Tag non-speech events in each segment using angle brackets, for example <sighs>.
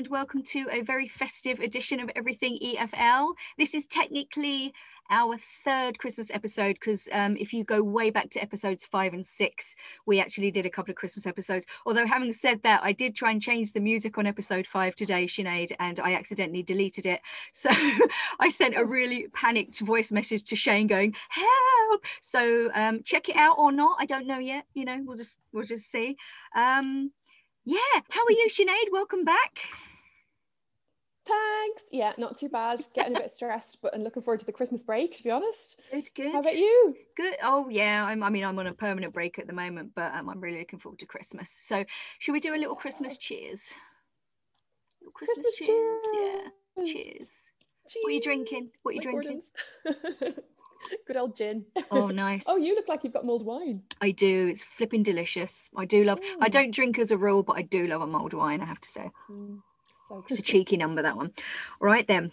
and welcome to a very festive edition of Everything EFL. This is technically our third Christmas episode because um, if you go way back to episodes five and six, we actually did a couple of Christmas episodes. Although, having said that, I did try and change the music on episode five today, Sinead, and I accidentally deleted it. <laughs> So I sent a really panicked voice message to Shane going, "Help!" So um, check it out or not, I don't know yet. You know, we'll just we'll just see. Um, yeah, how are you, Sinead? Welcome back. Thanks. Yeah, not too bad. Getting a bit stressed, but I'm looking forward to the Christmas break. To be honest. Good, good. How about you? Good. Oh yeah, I'm, I mean I'm on a permanent break at the moment, but um, I'm really looking forward to Christmas. So, should we do a little Christmas cheers? Little Christmas, Christmas cheers. Yeah. Cheers. Cheers. What are you drinking? What are you Like drinking? <laughs> Good old gin. Oh, <laughs> nice. oh, you look like you've got mulled wine. I do. It's flipping delicious. I do love. I Mm. don't drink as a rule, but I do love a mulled wine. I have to say. Mm, so It's a cheeky number that one. All right then.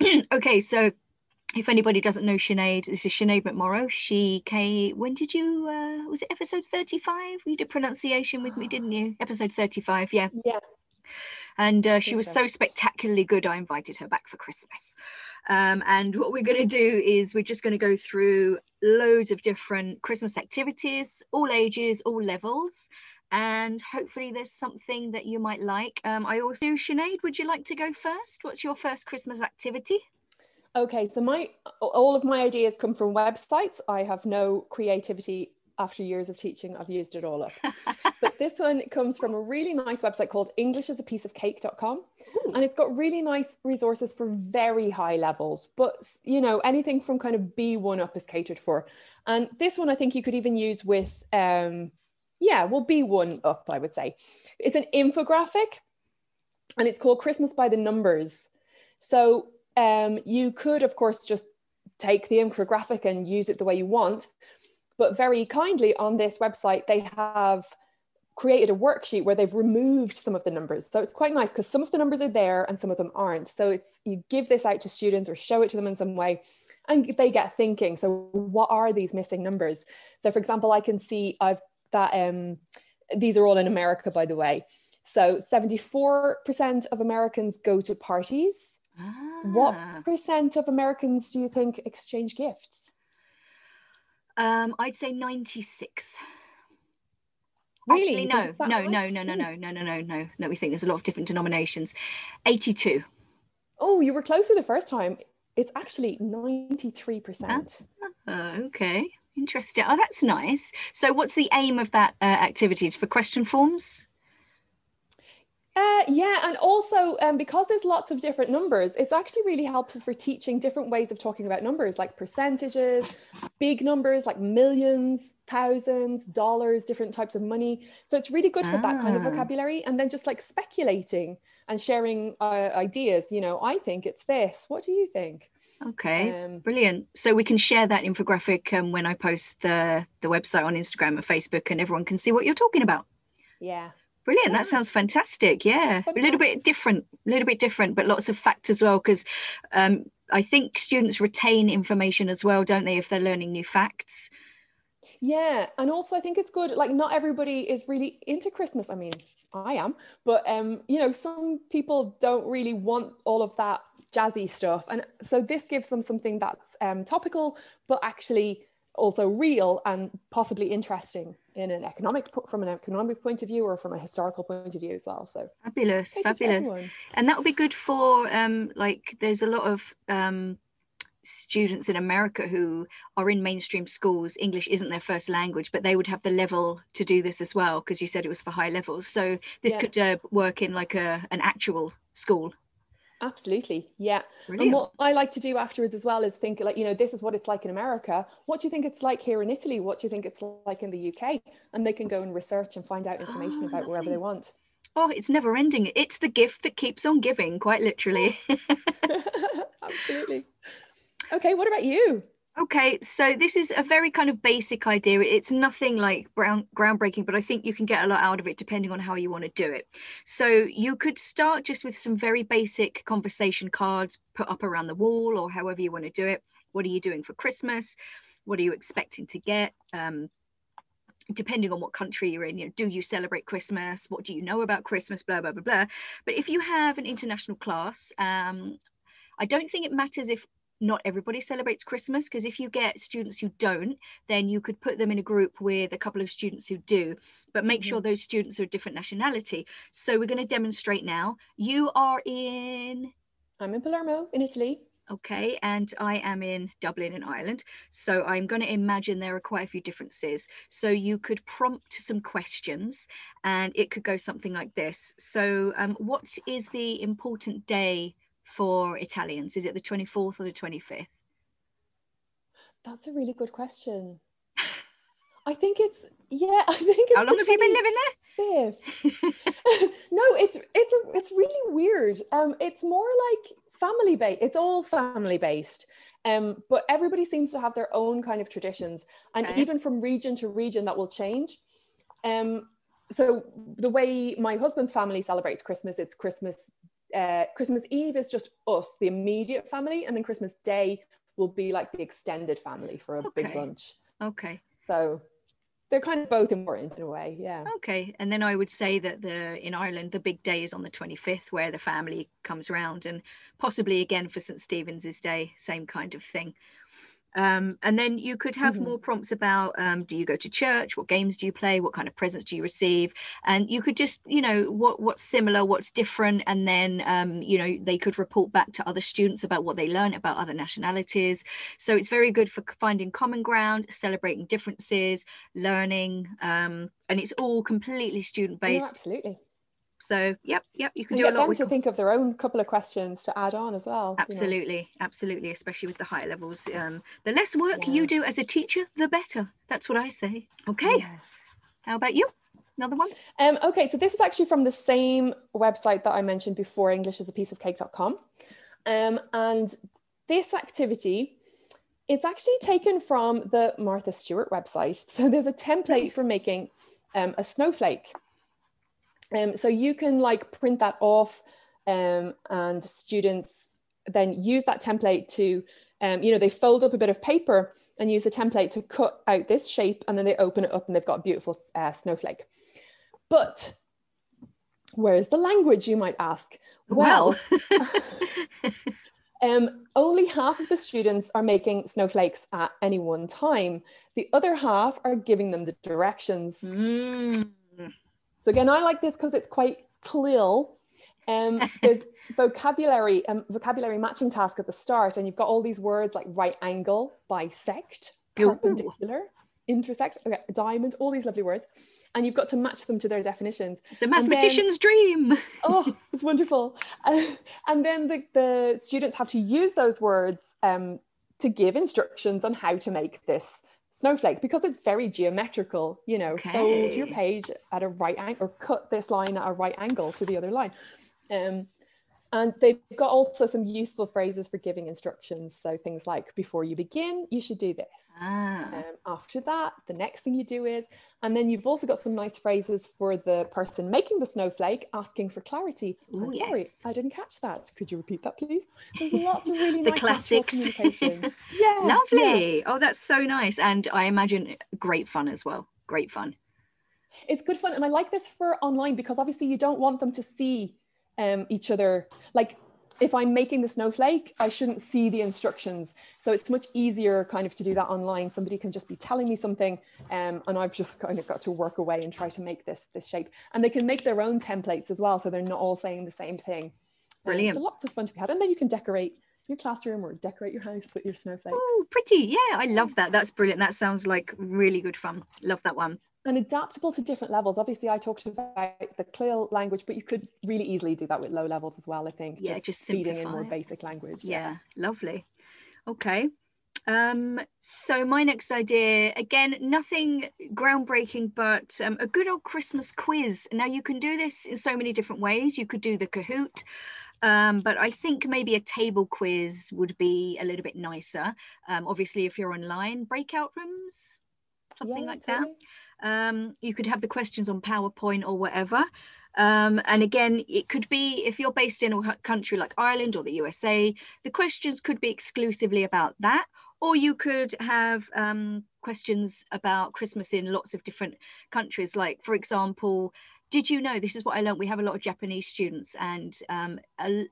<clears throat> okay, so if anybody doesn't know Sinead, this is Sinead McMorrow. She came. When did you? Uh, was it episode thirty-five? You did pronunciation with me, didn't you? Episode thirty-five, yeah. Yeah. And uh, she was so. so spectacularly good. I invited her back for Christmas. Um, and what we're going to do is we're just going to go through loads of different Christmas activities, all ages, all levels. And hopefully, there's something that you might like. Um, I also, Sinead, would you like to go first? What's your first Christmas activity? Okay, so my all of my ideas come from websites. I have no creativity after years of teaching. I've used it all up. <laughs> but this one comes from a really nice website called englishasapieceofcake.com and it's got really nice resources for very high levels but you know anything from kind of b1 up is catered for and this one i think you could even use with um yeah well b1 up i would say it's an infographic and it's called christmas by the numbers so um you could of course just take the infographic and use it the way you want but very kindly on this website they have created a worksheet where they've removed some of the numbers. So it's quite nice because some of the numbers are there and some of them aren't. So it's you give this out to students or show it to them in some way and they get thinking. So what are these missing numbers? So for example, I can see I've that um these are all in America by the way. So 74% of Americans go to parties. What Ah, percent of Americans do you think exchange gifts? Um, I'd say 96. Really? Actually, no, think it's that no, no, no, no, no, no, no, no, no, no. We think there's a lot of different denominations. 82. Oh, you were closer the first time. It's actually 93%. Oh, okay. Interesting. Oh, that's nice. So, what's the aim of that uh, activity? For question forms? Uh, yeah, and also um, because there's lots of different numbers, it's actually really helpful for teaching different ways of talking about numbers, like percentages, big numbers like millions, thousands, dollars, different types of money. So it's really good for that kind of Ah. vocabulary. And then just like speculating and sharing uh, ideas. You know, I think it's this. What do you think? Okay. Um, Brilliant. So we can share that infographic um, when I post the the website on Instagram and Facebook, and everyone can see what you're talking about. yeah. Brilliant. That sounds fantastic. Yeah, Fun a little bit different, a little bit different, but lots of facts as well. Because um, I think students retain information as well, don't they, if they're learning new facts? Yeah, and also I think it's good. Like, not everybody is really into Christmas. I mean, I am, but um, you know, some people don't really want all of that jazzy stuff, and so this gives them something that's um, topical, but actually also real and possibly interesting in an economic from an economic point of view or from a historical point of view as well. So Fabulous, I think it's for fabulous. and that would be good for um like there's a lot of um students in america who are in mainstream schools english isn't their first language but they would have the level to do this as well because you said it was for high levels so this Yeah. could uh, work in like a an actual school Absolutely, yeah. And what I like to do afterwards as well is think like, you know, this is what it's like in America. What do you think it's like here in Italy? What do you think it's like in the UK? And they can go and research and find out information Ah, about wherever they want. oh it's never ending it's the gift that keeps on giving quite literally <laughs> <laughs> Absolutely. Okay, what about you? Okay, so this is a very kind of basic idea. It's nothing like brown, groundbreaking, but I think you can get a lot out of it depending on how you want to do it. So you could start just with some very basic conversation cards put up around the wall or however you want to do it. What are you doing for Christmas? What are you expecting to get? Um, depending on what country you're in, you know, do you celebrate Christmas? What do you know about Christmas? Blah, blah, blah, blah. But if you have an international class, um, I don't think it matters if not everybody celebrates Christmas because if you get students who don't, then you could put them in a group with a couple of students who do, but make mm-hmm. sure those students are different nationality. So we're going to demonstrate now. You are in. I'm in Palermo in Italy. Okay, and I am in Dublin in Ireland. So I'm going to imagine there are quite a few differences. So you could prompt some questions and it could go something like this. So, um, what is the important day for Italians? Is it the 24th or the 25th? That's a really good question. I think it's yeah. <laughs> I think how long have you been living there? Fifth. <laughs> no, it's it's a, it's really weird. Um, it's more like family based. It's all family based. Um, but everybody seems to have their own kind of traditions, and even from region to region, that will change. Um, so the way my husband's family celebrates Christmas, it's Christmas uh, Christmas Eve is just us, the immediate family, and then Christmas Day will be like the extended family for a okay. big lunch. Okay. So they're kind of both important in a way, yeah. Okay, and then I would say that the in Ireland the big day is on the 25th, where the family comes round, and possibly again for St Stephen's Day, same kind of thing. Um, and then you could have mm-hmm. more prompts about um, do you go to church? What games do you play? What kind of presents do you receive? And you could just you know what what's similar what's different and then um, you know they could report back to other students about what they learn about other nationalities. So it's very good for finding common ground celebrating differences learning um, and it's all completely student based absolutely so yep, yep, you can do a lot. Them with to think of their own couple of questions to add on as well. Absolutely, nice. absolutely, especially with the higher levels. Um, the less work yeah. you do as a teacher, the better. That's what I say. Okay. Yeah. How about you? Another one? Um, okay, so this is actually from the same website that I mentioned before, English is a piece of cake.com. Um, and this activity, it's actually taken from the Martha Stewart website. <laughs> So there's a template for making um, a snowflake. Um, so you can like print that off um, and students then use that template to, um, you know, they fold up a bit of paper and use the template to cut out this shape and then they open it up and they've got a beautiful uh, snowflake. But where's the language, you might ask? Well, <laughs> um, only half of the students are making snowflakes at any one time. The other half are giving them the directions. Mm. So again, I like this because it's quite clear. Um, <laughs> there's vocabulary um, vocabulary matching task at the start, and you've got all these words like right angle, bisect, perpendicular, Ooh. intersect, okay, diamond, all these lovely words, and you've got to match them to their definitions. It's a mathematician's then, dream. <laughs> oh, it's wonderful. Uh, and then the, the students have to use those words um, to give instructions on how to make this snowflake because it's very geometrical you know okay. fold your page at a right angle or cut this line at a right angle to the other line um, and they've got also some useful phrases for giving instructions. So things like, before you begin, you should do this. Ah. Um, after that, the next thing you do is, and then you've also got some nice phrases for the person making the snowflake asking for clarity. Ooh, I'm yes. sorry, I didn't catch that. Could you repeat that, please? There's lots of really <laughs> the nice classics. communication. <laughs> yeah. Lovely. Yeah. Oh, that's so nice. And I imagine great fun as well. Great fun. It's good fun. And I like this for online because obviously you don't want them to see um, each other. Like if I'm making the snowflake, I shouldn't see the instructions. So it's much easier kind of to do that online. Somebody can just be telling me something um, and I've just kind of got to work away and try to make this, this shape. And they can make their own templates as well. So they're not all saying the same thing. Brilliant. Um, so lots of fun to be had. And then you can decorate your classroom or decorate your house with your snowflakes. Oh, pretty. Yeah, I love that. That's brilliant. That sounds like really good fun. Love that one and adaptable to different levels. Obviously, I talked about the CLIL language, but you could really easily do that with low levels as well. I think yeah, just, just feeding in more basic language. Yeah, yeah. lovely. Okay. Um, so my next idea, again, nothing groundbreaking, but um, a good old Christmas quiz. Now you can do this in so many different ways. You could do the Kahoot, um, but I think maybe a table quiz would be a little bit nicer. Um, obviously, if you're online, breakout rooms, something yeah, like totally. that. Um, you could have the questions on PowerPoint or whatever. Um, and again, it could be if you're based in a country like Ireland or the USA, the questions could be exclusively about that. or you could have um, questions about Christmas in lots of different countries. Like, for example, did you know this is what I learned? We have a lot of Japanese students, and um,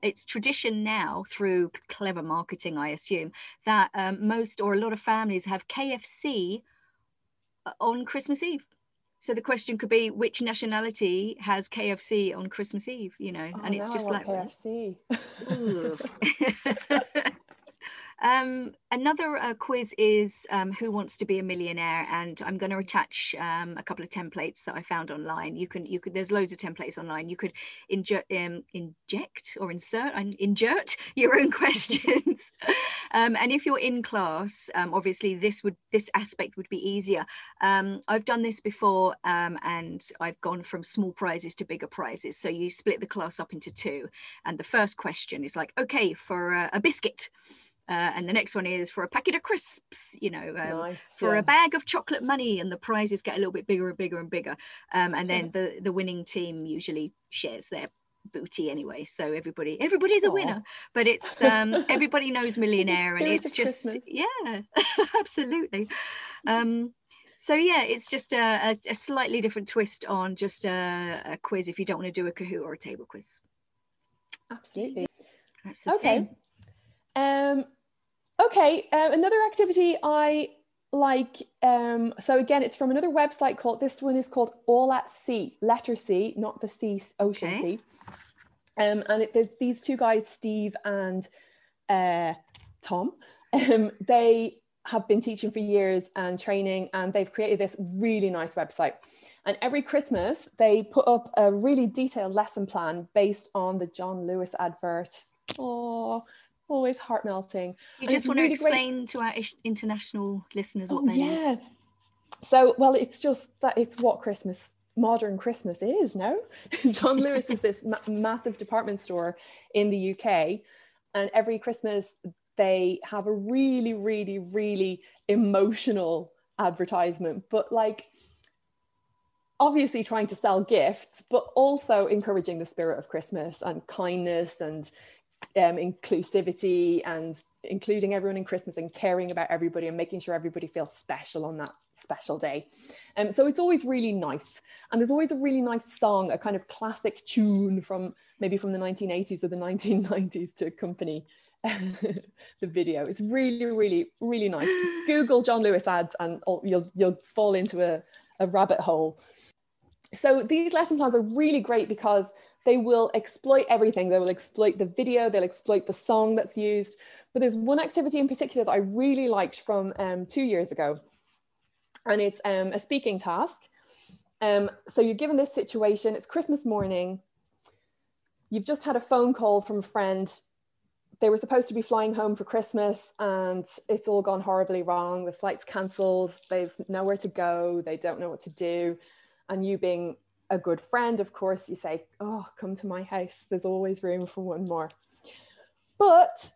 it's tradition now through clever marketing, I assume, that um, most or a lot of families have KFC on Christmas Eve. So the question could be, which nationality has KFC on Christmas Eve? You know, oh, and it's just like KFC. <laughs> <laughs> Um, another uh, quiz is um, Who Wants to Be a Millionaire? And I'm going to attach um, a couple of templates that I found online. You can, you could, there's loads of templates online. You could inject, um, inject or insert, and insert <laughs> your own questions. <laughs> Um, and if you're in class, um, obviously this would, this aspect would be easier. I've done this before and I've gone from small prizes to bigger prizes. So you split the class up into two. And the first question is like, okay, for a biscuit, uh, and the next one is for a packet of crisps, you know, um, nice, for yeah. a bag of chocolate money, and the prizes get a little bit bigger and bigger and bigger. Um, and then the the winning team usually shares their booty anyway, so everybody everybody's a Aww. winner. But it's <laughs> um, everybody knows millionaire, and it's just Christmas. yeah, <laughs> absolutely. Um, so yeah, it's just a, a, a, slightly different twist on just a, a, quiz if you don't want to do a Kahoot or a table quiz. Absolutely. okay. Um, okay, uh, another activity I like. Um, so again, it's from another website called. This one is called All at C, letter C, not the sea, ocean okay. sea. Um, and it, there's these two guys, Steve and uh, Tom. <laughs> Um, they have been teaching for years and training, and they've created this really nice website. And every Christmas, they put up a really detailed lesson plan based on the John Lewis advert. Oh, always heart melting. You just want really to explain great... to our international listeners what oh, that yeah. is. So, well, it's just that it's what Christmas, modern Christmas is, no? <laughs> John Lewis is this ma- massive department store in the UK. And every Christmas, they have a really, really, really emotional advertisement, but like obviously trying to sell gifts, but also encouraging the spirit of Christmas and kindness and um, inclusivity and including everyone in Christmas and caring about everybody and making sure everybody feels special on that special day. Um, so it's always really nice. And there's always a really nice song, a kind of classic tune from maybe from the 1980s or the 1990s to accompany <laughs> the video. It's really, really, really nice. Google John Lewis ads and you'll, you'll fall into a, a rabbit hole. So these lesson plans are really great because they will exploit everything. They will exploit the video, they'll exploit the song that's used. But there's one activity in particular that I really liked from um, two years ago, and it's um, a speaking task. Um, so you're given this situation, it's Christmas morning, you've just had a phone call from a friend. They were supposed to be flying home for Christmas and it's all gone horribly wrong. The flight's cancelled, they've nowhere to go, they don't know what to do. And you being a good friend, of course, you say, Oh, come to my house. There's always room for one more. But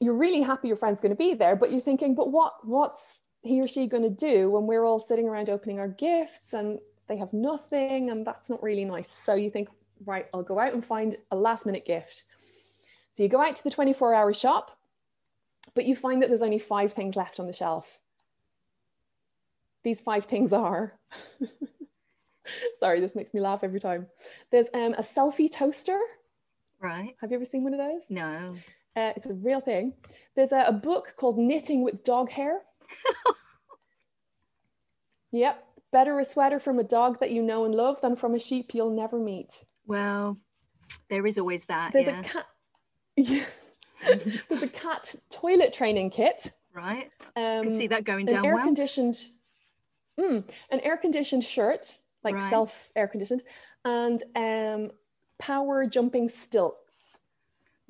you're really happy your friend's going to be there, but you're thinking, but what what's he or she going to do when we're all sitting around opening our gifts and they have nothing and that's not really nice. So you think, right, I'll go out and find a last minute gift. So you go out to the 24 hour shop, but you find that there's only five things left on the shelf. These five things are <laughs> <laughs> Sorry, this makes me laugh every time. There's um, a selfie toaster. Right. Have you ever seen one of those? No. Uh, it's a real thing. There's a, a book called Knitting with Dog Hair. <laughs> yep. Better a sweater from a dog that you know and love than from a sheep you'll never meet. Well, there is always that. There's yeah. a cat. Yeah. <laughs> There's a cat toilet training kit. Right. Um, I can see that going down an air well. conditioned, mm, an air conditioned shirt like right. self air conditioned, and um, power jumping stilts.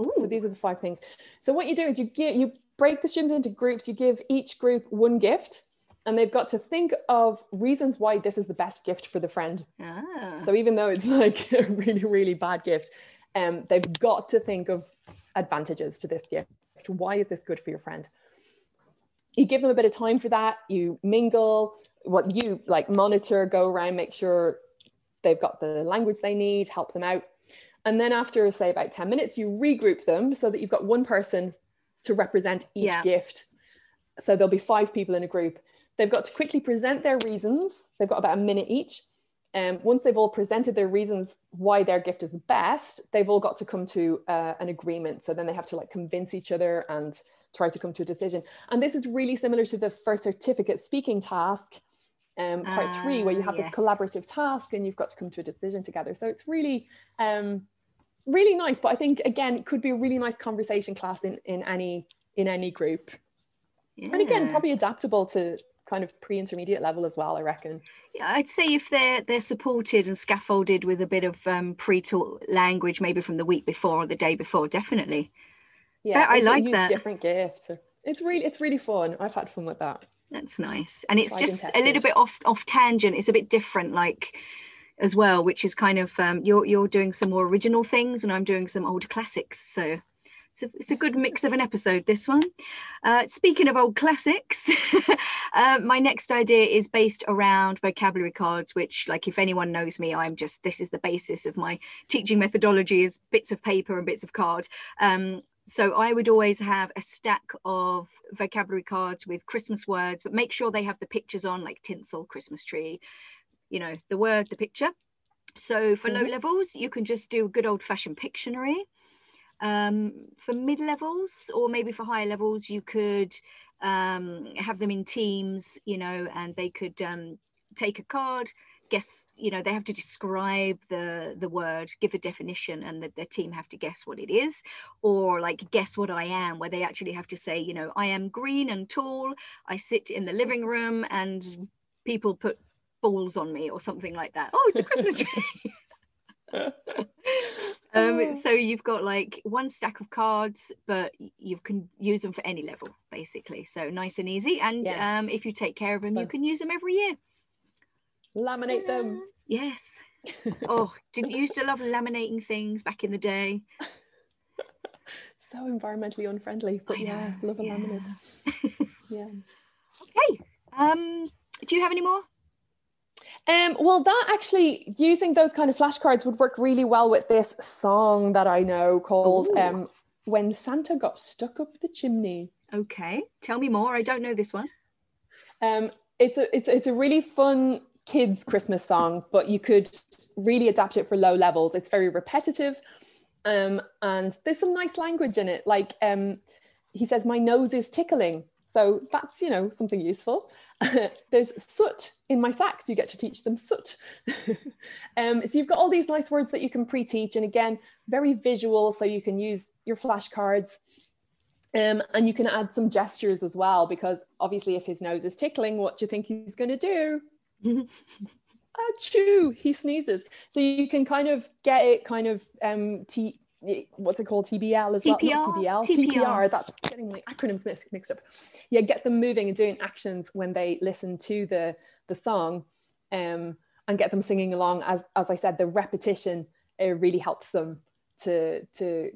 Ooh. So these are the five things. So what you do is you get you break the students into groups. You give each group one gift, and they've got to think of reasons why this is the best gift for the friend. Ah. So even though it's <laughs> like a really really bad gift, um, they've got to think of advantages to this gift. Why is this good for your friend? You give them a bit of time for that. You mingle what you like monitor, go around, make sure they've got the language they need, help them out. And then after say about 10 minutes, you regroup them so that you've got one person to represent each yeah. gift. so there'll be five people in a group. They've got to quickly present their reasons. They've got about a minute each. And um, once they've all presented their reasons why their gift is the best, they've all got to come to uh, an agreement. So then they have to like convince each other and try to come to a decision. And this is really similar to the first certificate speaking task, um, part uh, three, where you have yes. this collaborative task and you've got to come to a decision together. So it's really, um, really nice. But I think again, it could be a really nice conversation class in in any in any group. Yeah. And again, probably adaptable to kind of pre-intermediate level as well, I reckon. Yeah, I'd say if they're they're supported and scaffolded with a bit of um, pre-taught language, maybe from the week before or the day before, definitely. Yeah, I like that. Different gifts. It's really it's really fun. I've had fun with that. That's nice, and it's just a little bit off off tangent. It's a bit different, like as well, which is kind of um, you're you're doing some more original things, and I'm doing some old classics. So it's a, it's a good mix of an episode, this one. Uh, speaking of old classics, <laughs> uh, my next idea is based around vocabulary cards, which, like, if anyone knows me, I'm just this is the basis of my teaching methodology is bits of paper and bits of card. Um, so I would always have a stack of vocabulary cards with Christmas words, but make sure they have the pictures on, like tinsel, Christmas tree, you know, the word, the picture. So for mm-hmm. low levels, you can just do good old fashioned Pictionary um, for mid levels or maybe for higher levels you could um, have them in teams you know and they could um, take a card guess you know they have to describe the the word give a definition and the, the team have to guess what it is or like guess what i am where they actually have to say you know i am green and tall i sit in the living room and people put balls on me or something like that oh it's a christmas tree <laughs> Um, oh. so you've got like one stack of cards, but you can use them for any level, basically. So nice and easy. And yeah. um, if you take care of them, you can use them every year. Laminate them. Yes. <laughs> oh, didn't you used to love laminating things back in the day? <laughs> so environmentally unfriendly, but yeah, love a yeah. laminate. <laughs> yeah. Okay. Um, do you have any more? Um, well, that actually using those kind of flashcards would work really well with this song that I know called um, "When Santa Got Stuck Up the Chimney." Okay, tell me more. I don't know this one. Um, it's a it's it's a really fun kids Christmas song, but you could really adapt it for low levels. It's very repetitive, um, and there's some nice language in it. Like um, he says, "My nose is tickling." So that's, you know, something useful. <laughs> There's soot in my sacks. you get to teach them soot. <laughs> um, so you've got all these nice words that you can pre-teach. And again, very visual, so you can use your flashcards. Um, and you can add some gestures as well, because obviously if his nose is tickling, what do you think he's going to do? <laughs> Achoo, he sneezes. So you can kind of get it kind of um, te- what's it called TBL as TPR, well TBL TPR. TPR that's getting my acronyms mixed, mixed up yeah get them moving and doing actions when they listen to the the song um, and get them singing along as as I said the repetition it really helps them to to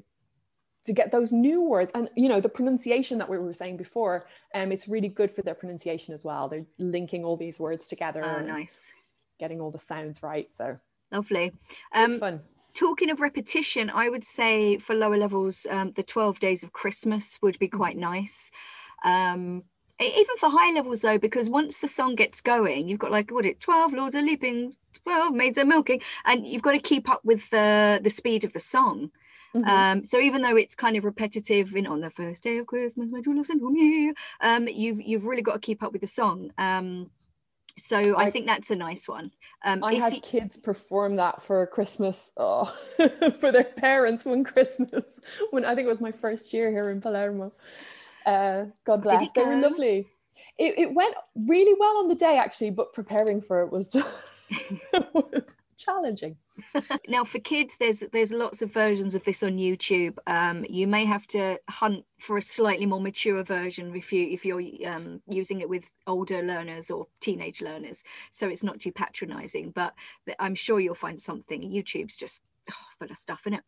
to get those new words and you know the pronunciation that we were saying before um it's really good for their pronunciation as well they're linking all these words together oh nice getting all the sounds right so lovely um it's fun talking of repetition, I would say for lower levels, um, the 12 days of Christmas would be quite mm-hmm. nice. Um, even for high levels though, because once the song gets going, you've got like what it 12 lords are leaping, 12 maids are milking, and you've got to keep up with the the speed of the song. Mm-hmm. Um, so even though it's kind of repetitive in on the first day of Christmas, my true love sent home you, um, you've you've really got to keep up with the song. Um, so I, I, think that's a nice one. Um, I had you... kids perform that for Christmas oh, <laughs> for their parents one Christmas when I think it was my first year here in Palermo. Uh, God bless. They were lovely. It, it went really well on the day actually, but preparing for it was, was <laughs> <laughs> challenging. <laughs> now for kids, there's there's lots of versions of this on YouTube. Um, you may have to hunt for a slightly more mature version if you if you're um, using it with older learners or teenage learners, so it's not too patronising. But I'm sure you'll find something. YouTube's just oh, full of stuff in it.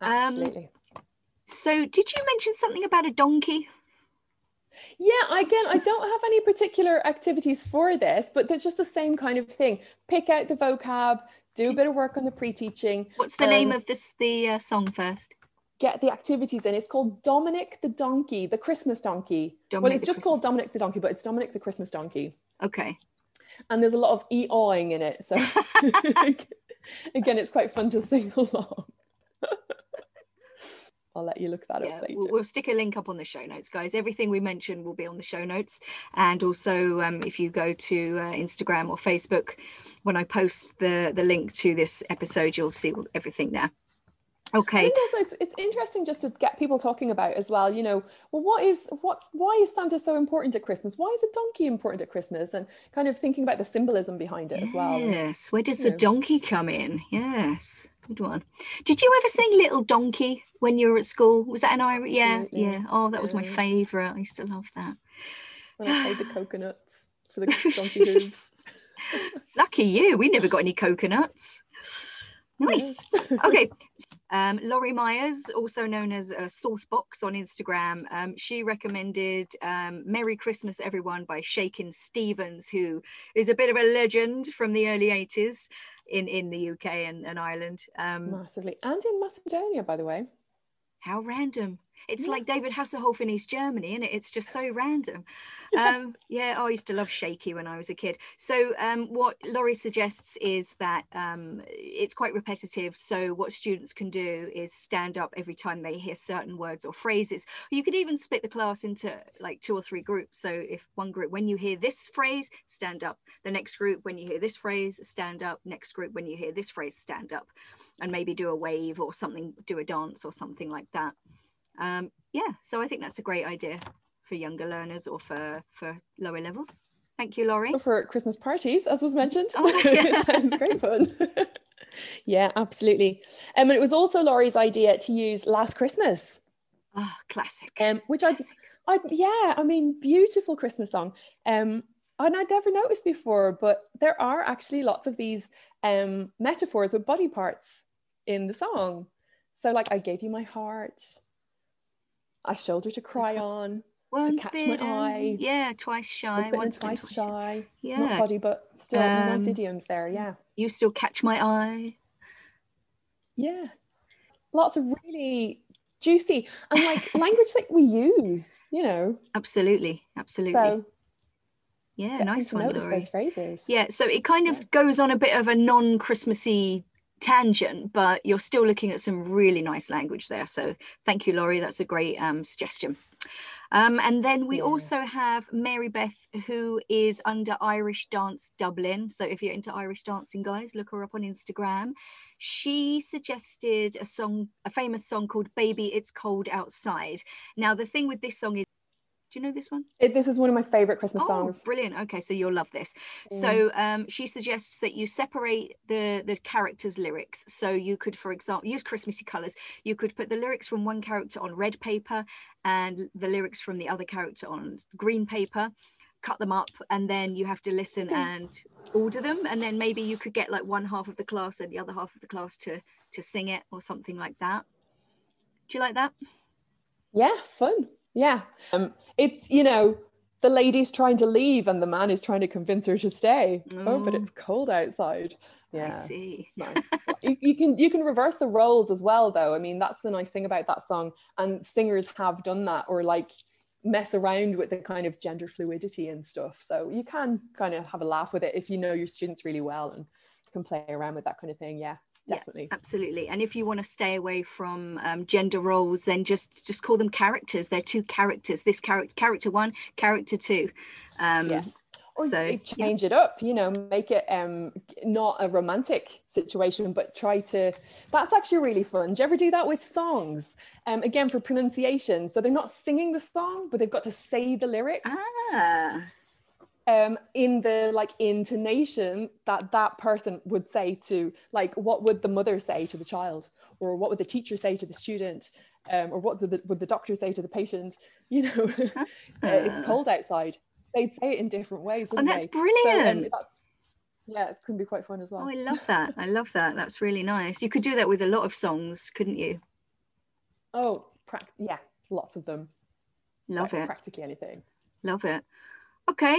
Um, Absolutely. Um, so did you mention something about a donkey? Yeah, again, I don't have any particular activities for this, but it's just the same kind of thing. Pick out the vocab, do a bit of work on the pre-teaching. What's the name of this the uh, song first? get the activities in. It's called Dominic the Donkey, the Christmas Donkey. Dominic well, it's just Christmas- called Dominic the Donkey, but it's Dominic the Christmas Donkey. Okay. And there's a lot of e-awing in it. So <laughs> <laughs> again, it's quite fun to sing along. I'll let you look that yeah, up later. we'll, we'll stick a link up on the show notes, guys. Everything we mentioned will be on the show notes, and also um, if you go to uh, Instagram or Facebook, when I post the the link to this episode, you'll see everything there. I Okay. think also it's, it's interesting just to get people talking about as well, you know, well, what is what why is Santa so important at Christmas? Why is a donkey important at Christmas? And kind of thinking about the symbolism behind it as well. Yes. Where does you the know. donkey come in? Yes. Good one. Did you ever sing Little Donkey when you were at school? Was that an Irish? Yeah. Absolutely. Yeah. Oh, that was my favourite. I used to love that. When I played the <sighs> coconuts for the donkey hooves. <laughs> Lucky you. We never got any coconuts. Nice. okay. Um, Laurie Myers, also known as uh, Saucebox on Instagram, um, she recommended um, Merry Christmas Everyone by Shakin' Stevens, who is a bit of a legend from the early 80s in, in the UK and, and Ireland. Um, Massively. And in Macedonia, by the way. how random. It's Yeah. like David Hasselhoff in East Germany, and it? It's just so random. <laughs> Um, yeah, I used to love Shaky when I was a kid. So, um, what Laurie suggests is that um, it's quite repetitive. So, what students can do is stand up every time they hear certain words or phrases. You could even split the class into like two or three groups. So, if one group, when you hear this phrase, stand up. The next group, when you hear this phrase, stand up. Next group, when you hear this phrase, stand up. And maybe do a wave or something, do a dance or something like that um, yeah so i think that's a great idea for younger learners or for for lower levels thank you laurie Or for Christmas parties, as was mentioned. Oh, yeah. <laughs> sounds great fun. <laughs> yeah, absolutely. Um, and it was also Laurie's idea to use Last Christmas, ah classic um, which I, I, yeah, I mean, beautiful Christmas song. Um, and I'd never noticed before, but there are actually lots of these um, metaphors with body parts in the song. So, like, I gave you my heart, a shoulder to cry on, to catch my eye. yeah twice shy once bitten, once twice bitten, shy. Not body, but still nice Um, idioms there. Yeah. you still catch my eye Yeah. Lots of really juicy and like <laughs> language that we use, you know. absolutely absolutely So yeah nice to one notice laurie those phrases. yeah so it kind of Yeah. goes on a bit of a non-christmassy tangent but you're still looking at some really nice language there. So thank you laurie. That's a great um, suggestion. Um, and then we Yeah. also have mary beth who is under irish dance dublin. So if you're into irish dancing guys look her up on instagram. She suggested a song a famous song called baby it's cold outside. Now the thing with this song is do you know this one It, this is one of my favorite Christmas Oh, songs. brilliant. Okay, so you'll love this. Mm. So um, she suggests that you separate the the characters' lyrics. So you could, for example, use Christmassy colours. You could put the lyrics from one character on red paper and the lyrics from the other character on green paper. Cut them up, and then you have to listen and order them. And then maybe you could get like one half of the class and the other half of the class to to sing it or something like that. Do you like that? Yeah, fun. Yeah. Um, it's, you know, the lady's trying to leave and the man is trying to convince her to stay. Oh, but it's cold outside. Yeah. I see. nice. <laughs> you, you can you can reverse the roles as well though i mean that's the nice thing about that song and singers have done that or like mess around with the kind of gender fluidity and stuff so you can kind of have a laugh with it if you know your students really well and can play around with that kind of thing yeah Yeah. absolutely. And if you want to stay away from um, gender roles then just just call them characters. They're two characters. This character character one character two. Um Yeah. or so, y- yeah. change it up you know make it um not a romantic situation but try to that's actually really fun. Do you ever do that with songs? Um again for pronunciation. So they're not singing the song but they've got to say the lyrics. Ah um in the like intonation that that person would say to like what would the mother say to the child? Or what would the teacher say to the student? Um, or what would the, would the doctor say to the patient? <laughs> You know uh, it's Ah. cold outside. They'd say it in different ways oh wouldn't that's they? brilliant So, um, that- yeah it can be quite fun as well. Oh i love that. I love that. That's really nice. You could do that with a lot of songs couldn't you? Oh prac- yeah lots of them. Love like, it. practically anything. Love it. Okay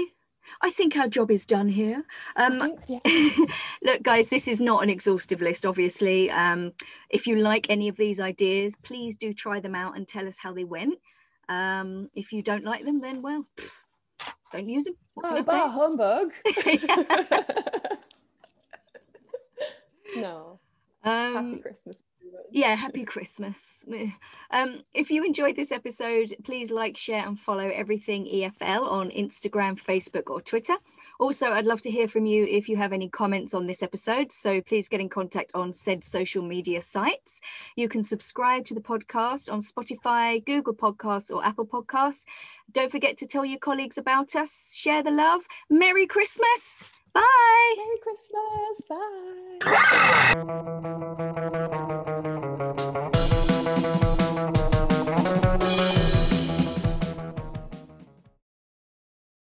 I think our job is done here. Um, think, yeah. <laughs> look, guys, this is not an exhaustive list, obviously. Um, if you like any of these ideas, please do try them out and tell us how they went. Um, if you don't like them, then well, don't use them. oh, bah, humbug. <laughs> <laughs> no. Um, Happy Christmas yeah happy christmas. Um, if you enjoyed this episode please like share and follow everything efl on instagram facebook or twitter. Also i'd love to hear from you if you have any comments on this episode so please get in contact on said social media sites. You can subscribe to the podcast on spotify google podcasts or apple podcasts. Don't forget to tell your colleagues about us. Share the love. Merry christmas bye. Merry christmas. Bye